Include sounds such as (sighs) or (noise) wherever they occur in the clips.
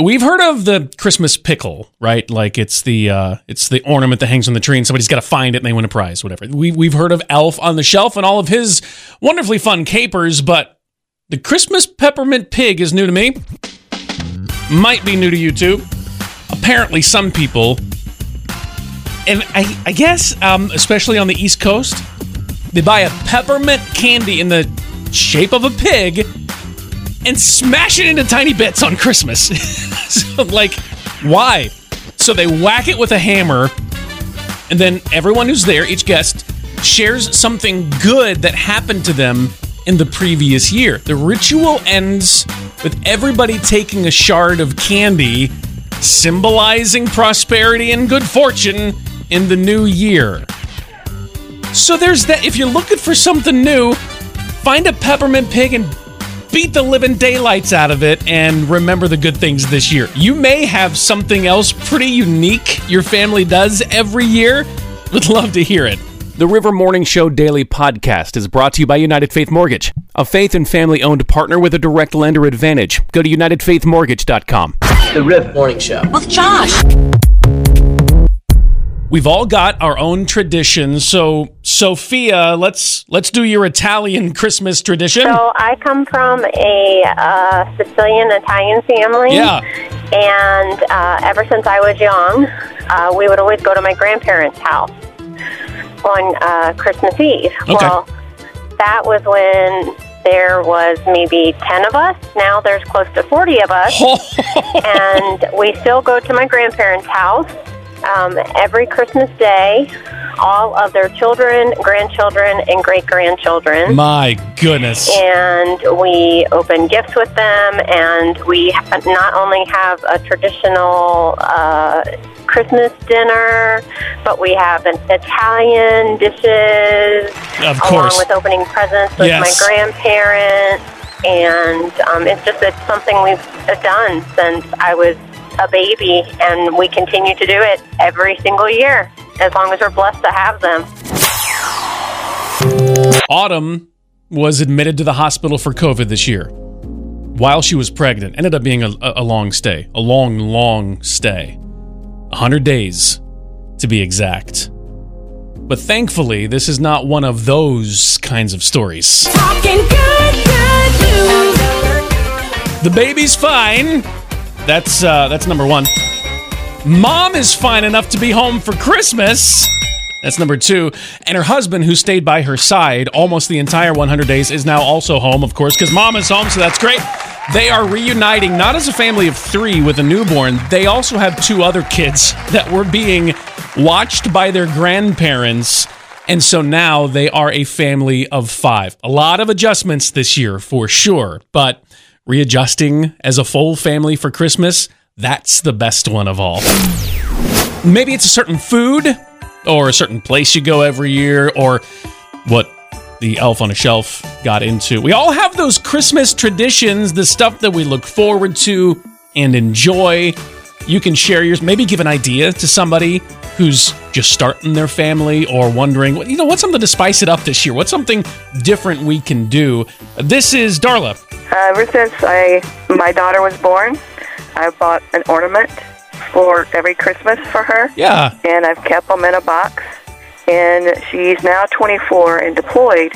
We've heard of the Christmas pickle, right? Like it's the uh, it's the ornament that hangs on the tree, and somebody's got to find it and they win a prize, whatever. We we've heard of Elf on the Shelf and all of his wonderfully fun capers, but the Christmas peppermint pig is new to me. Might be new to you too. Apparently, some people, and I, I guess um, especially on the East Coast, they buy a peppermint candy in the shape of a pig and smash it into tiny bits on Christmas. (laughs) so, like, why? So they whack it with a hammer, and then everyone who's there, each guest, shares something good that happened to them in the previous year. The ritual ends with everybody taking a shard of candy, symbolizing prosperity and good fortune in the new year. So there's that. If you're looking for something new, find a peppermint pig and beat the living daylights out of it and remember the good things this year. You may have something else pretty unique your family does every year. Would love to hear it. The River Morning Show Daily Podcast is brought to you by United Faith Mortgage, a faith and family owned partner with a direct lender advantage. Go to UnitedFaithMortgage.com. The River Morning Show. With Josh. We've all got our own traditions. So, Sophia, let's let's do your Italian Christmas tradition. So I come from a uh, Sicilian Italian family. Yeah. And uh, ever since I was young, uh, we would always go to my grandparents' house on uh, Christmas Eve. Okay. Well, that was when there was maybe 10 of us. Now there's close to 40 of us. (laughs) and we still go to my grandparents' house um, every Christmas Day. All of their children, grandchildren, and great grandchildren My goodness. and we open gifts with them and we not only have a traditional uh, christmas dinner but we have an italian dishes Of along course. with opening presents with Yes. my grandparents and um, it's just it's something we've done since i was a baby and we continue to do it every single year as long as we're blessed to have them Autumn was admitted to the hospital for COVID this year while she was pregnant. Ended up being a, a long stay, a long, long stay. 100 days to be exact. But thankfully, this is not one of those kinds of stories. Talking good, good news. The baby's fine. That's uh, that's number one. Mom is fine enough to be home for Christmas. That's number two. And her husband, who stayed by her side almost the entire 100 days, is now also home, of course, because mom is home, so that's great. They are reuniting, not as a family of three with a newborn. They also have two other kids (laughs) that were being watched by their grandparents. And so now they are a family of five. A lot of adjustments this year, for sure. But readjusting as a full family for Christmas, that's the best one of all. Maybe it's a certain food or a certain place you go every year or what the elf on a shelf got into. We all have those Christmas traditions, the stuff that we look forward to and enjoy. You can share yours, maybe give an idea to somebody who's just starting their family or wondering, you know, what's something to spice it up this year? What's something different we can do? This is Darla. Uh, ever since I my daughter was born, I bought an ornament for every Christmas for her, Yeah. and I've kept them in a box. And she's now 24 and deployed,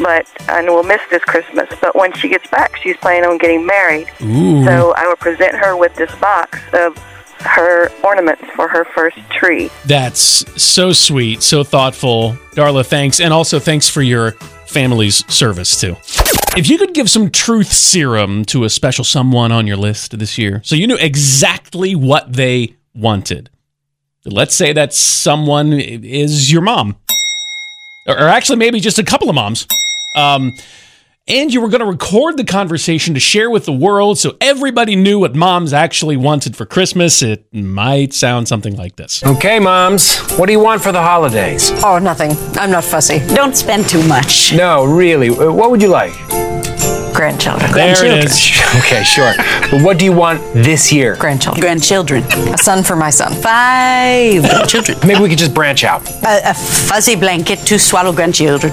but and will miss this Christmas. But when she gets back, she's planning on getting married. Ooh. So I will present her with this box of her ornaments for her first tree. That's so sweet, so thoughtful. Darla, thanks. And also thanks for your family's service, too. If you could give some truth serum to a special someone on your list this year, so you knew exactly what they wanted, let's say that someone is your mom, or actually maybe just a couple of moms. Um, and you were going to record the conversation to share with the world so everybody knew what moms actually wanted for Christmas. It might sound something like this. Okay, moms, what do you want for the holidays? Oh, nothing. I'm not fussy. Don't spend too much. No, really, uh, what would you like? Grandchildren. There it Grandchildren. is. (laughs) Okay, sure. But what do you want this year? Grandchildren. Grandchildren. A son for my son. Five grandchildren. Maybe we could just branch out. A, a fuzzy blanket to swallow grandchildren.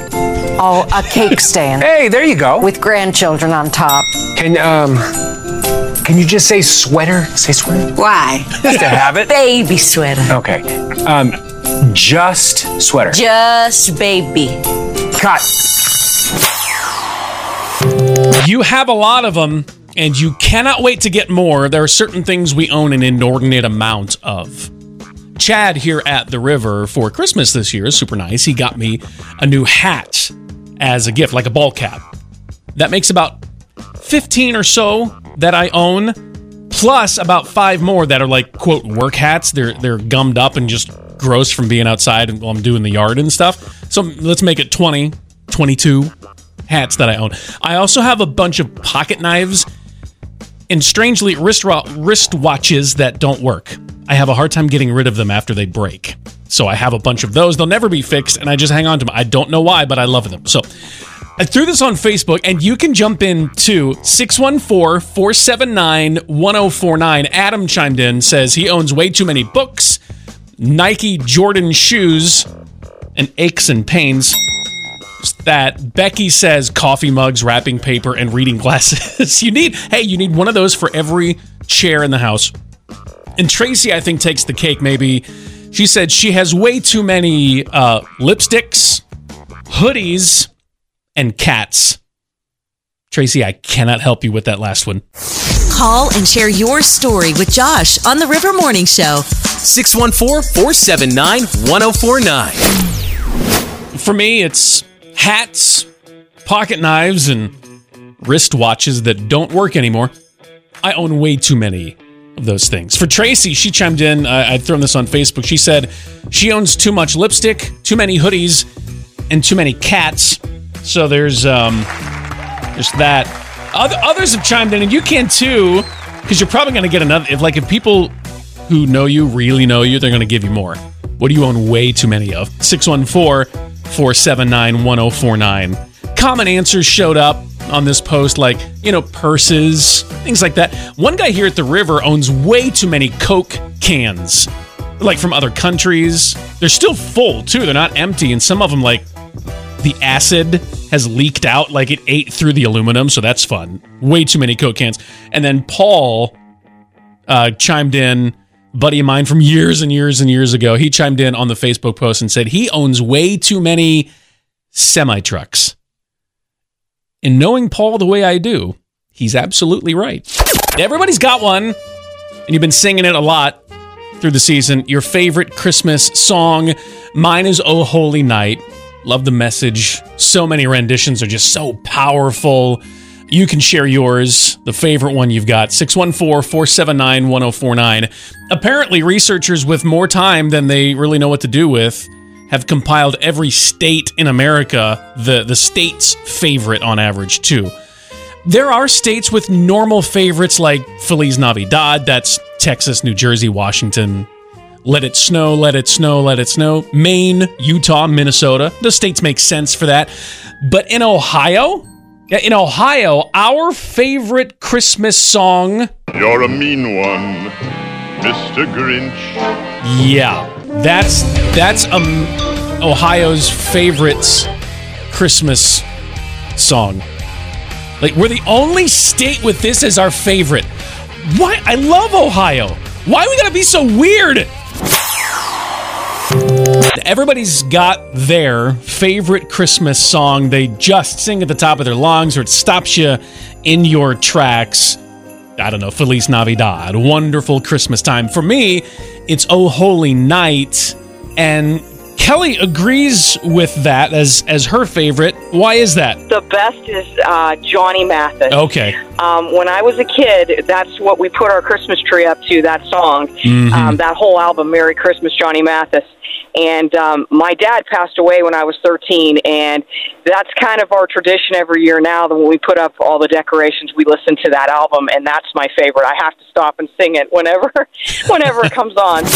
Oh, a cake stand (laughs) Hey, there you go. with grandchildren on top. Can um Can you just say sweater? Say sweater. Why? Just to have it. (laughs) Baby sweater. Okay. Um, just sweater. Just baby. Cut. You have a lot of them, and you cannot wait to get more. There are certain things we own an inordinate amount of. Chad here at the river for Christmas this year is super nice. He got me a new hat as a gift, like a ball cap. That makes about 15 or so that I own, plus about five more that are like quote work hats. They're they're gummed up and just gross from being outside and while I'm doing the yard and stuff. So let's make it 20, 22 hats that I own. I also have a bunch of pocket knives and strangely wrist wrist watches that don't work. I have a hard time getting rid of them after they break. So I have a bunch of those. They'll never be fixed, and I just hang on to them. I don't know why, but I love them. So I threw this on Facebook, and you can jump in to 614 479 1049. Adam chimed in, says he owns way too many books, Nike Jordan shoes, and aches and pains. That Becky says coffee mugs, wrapping paper, and reading glasses. (laughs) you need, hey, you need one of those for every chair in the house. And Tracy, I think, takes the cake. Maybe she said she has way too many uh, lipsticks, hoodies, and cats. Tracy, I cannot help you with that last one. Call and share your story with Josh on the River Morning Show. 614 479 1049. For me, it's hats, pocket knives, and wristwatches that don't work anymore. I own way too many of those things. For Tracy, she chimed in. Uh, I'd thrown this on Facebook. She said she owns too much lipstick, too many hoodies, and too many cats. So there's um, there's that. Other, others have chimed in, and you can too, because you're probably going to get another. If like if people who know you really know you, they're going to give you more. What do you own way too many of? 614 479 1049. Common answers showed up on this post, like, you know, purses, things like that. One guy here at the river owns way too many Coke cans, like from other countries. They're still full, too. They're not empty. And some of them, like, the acid has leaked out, like it ate through the aluminum. So that's fun. Way too many Coke cans. And then Paul uh, chimed in buddy of mine from years and years and years ago. He chimed in on the Facebook post and said he owns way too many semi trucks. And knowing Paul the way I do, he's absolutely right. Everybody's got one, and you've been singing it a lot through the season. Your favorite Christmas song. Mine is Oh Holy Night. Love the message. So many renditions are just so powerful. You can share yours, the favorite one you've got, 614 479 1049. Apparently, researchers with more time than they really know what to do with have compiled every state in America, the, the state's favorite on average, too. There are states with normal favorites like Feliz Navidad, that's Texas, New Jersey, Washington. Let it snow, let it snow, let it snow. Maine, Utah, Minnesota. The states make sense for that. But in Ohio, in Ohio, our favorite Christmas song. You're a mean one, Mr. Grinch. Yeah, that's that's um Ohio's favorite Christmas song. Like we're the only state with this as our favorite. Why? I love Ohio. Why are we gotta be so weird? Everybody's got their favorite Christmas song. They just sing at the top of their lungs, or it stops you in your tracks. I don't know, Feliz Navidad, wonderful Christmas time. For me, it's Oh Holy Night, and Kelly agrees with that as as her favorite. Why is that? The best is uh, Johnny Mathis. Okay. Um, when I was a kid, that's what we put our Christmas tree up to. That song, Mhm. um, that whole album, "Merry Christmas, Johnny Mathis." And um, my dad passed away when I was 13, and that's kind of our tradition every year now. That when we put up all the decorations, we listen to that album, and that's my favorite. I have to stop and sing it whenever, (laughs) whenever it comes on. (laughs)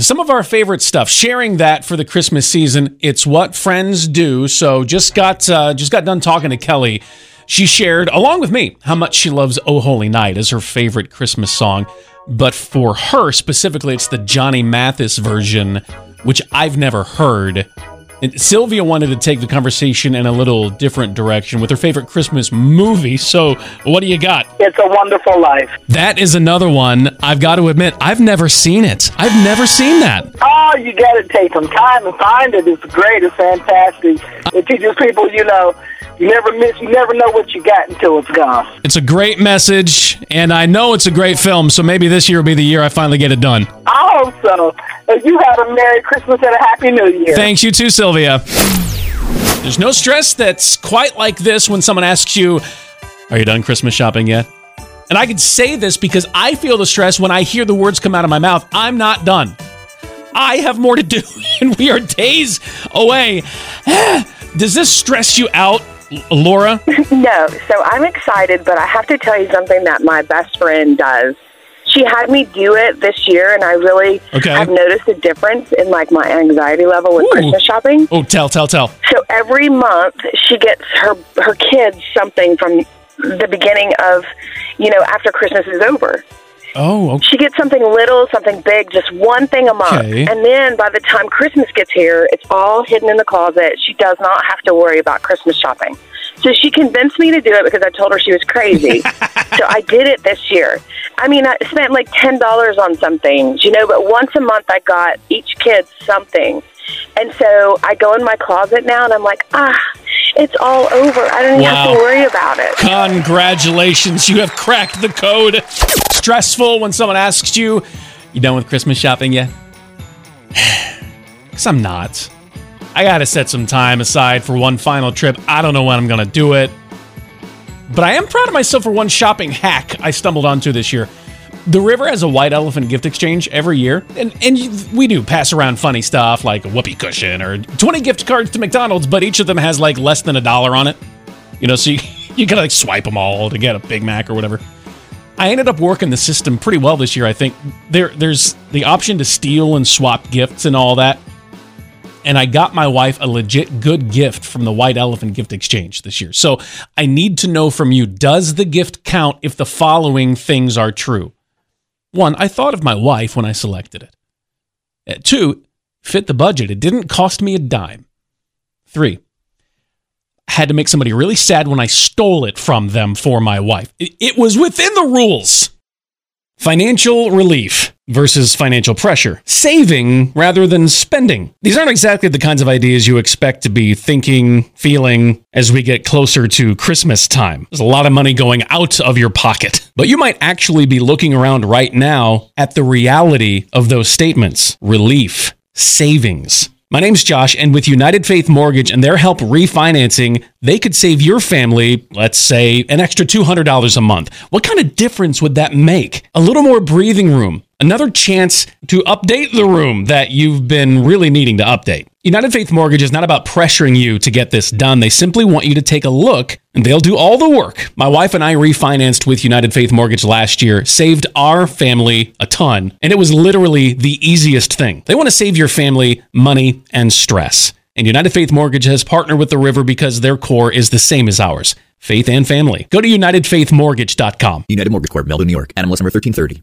Some of our favorite stuff. Sharing that for the Christmas season. It's what friends do. So just got uh, just got done talking to Kelly. She shared along with me how much she loves "Oh Holy Night" as her favorite Christmas song. But for her specifically, it's the Johnny Mathis version, which I've never heard. And Sylvia wanted to take the conversation in a little different direction with her favorite Christmas movie. So, what do you got? It's a Wonderful Life. That is another one. I've got to admit, I've never seen it. I've never seen that. Oh, you got to take some time to find it. It's great. It's fantastic. It teaches people, you know, you never miss, you never know what you got until it's gone. It's a great message, and I know it's a great film. So maybe this year will be the year I finally get it done. I hope so. You have a Merry Christmas and a Happy New Year. Thanks, you too, Sylvia. There's no stress that's quite like this when someone asks you, Are you done Christmas shopping yet? And I can say this because I feel the stress when I hear the words come out of my mouth. I'm not done. I have more to do, (laughs) and we are days away. (sighs) Does this stress you out, Laura? (laughs) No, so I'm excited, but I have to tell you something that my best friend does. She had me do it this year, and I really Okay. have noticed a difference in like my anxiety level with Ooh. Christmas shopping. Oh, tell, tell, tell. So every month she gets her her kids something from the beginning of, you know, after Christmas is over. Oh, okay. She gets something little, something big, just one thing a month. Okay. And then by the time Christmas gets here, it's all hidden in the closet. She does not have to worry about Christmas shopping. So she convinced me to do it because I told her she was crazy. (laughs) so I did it this year. I mean, I spent like $10 on some things, you know, but once a month I got each kid something. And so I go in my closet now and I'm like, ah, it's all over. I don't even have to worry about it. Congratulations, you have cracked the code. Stressful when someone asks you, You done with Christmas shopping yet? (sighs) Because I'm not. I gotta set some time aside for one final trip. I don't know when I'm gonna do it. But I am proud of myself for one shopping hack I stumbled onto this year. The river has a white elephant gift exchange every year, and and we do pass around funny stuff like a whoopee cushion or 20 gift cards to McDonald's, but each of them has like less than a dollar on it. You know, so you, (laughs) you gotta like swipe them all to get a Big Mac or whatever. I ended up working the system pretty well this year. I think there there's the option to steal and swap gifts and all that. And I got my wife a legit good gift from the White Elephant Gift Exchange this year. So I need to know from you does the gift count if the following things are true? One, I thought of my wife when I selected it. Uh, Two, fit the budget. It didn't cost me a dime. Three, had to make somebody really sad when I stole it from them for my wife. It, it was within the rules. Financial relief versus financial pressure. Saving rather than spending. These aren't exactly the kinds of ideas you expect to be thinking, feeling as we get closer to Christmas time. There's a lot of money going out of your pocket. But you might actually be looking around right now at the reality of those statements relief, savings. My name's Josh, and with United Faith Mortgage and their help refinancing, they could save your family, let's say, an extra $200 a month. What kind of difference would that make? A little more breathing room, another chance to update the room that you've been really needing to update. United Faith Mortgage is not about pressuring you to get this done. They simply want you to take a look and they'll do all the work. My wife and I refinanced with United Faith Mortgage last year, saved our family a ton, and it was literally the easiest thing. They want to save your family money and stress. And United Faith Mortgage has partnered with the river because their core is the same as ours faith and family. Go to UnitedFaithMortgage.com. United Mortgage Corp, Melville, New York. NMLS number 1330.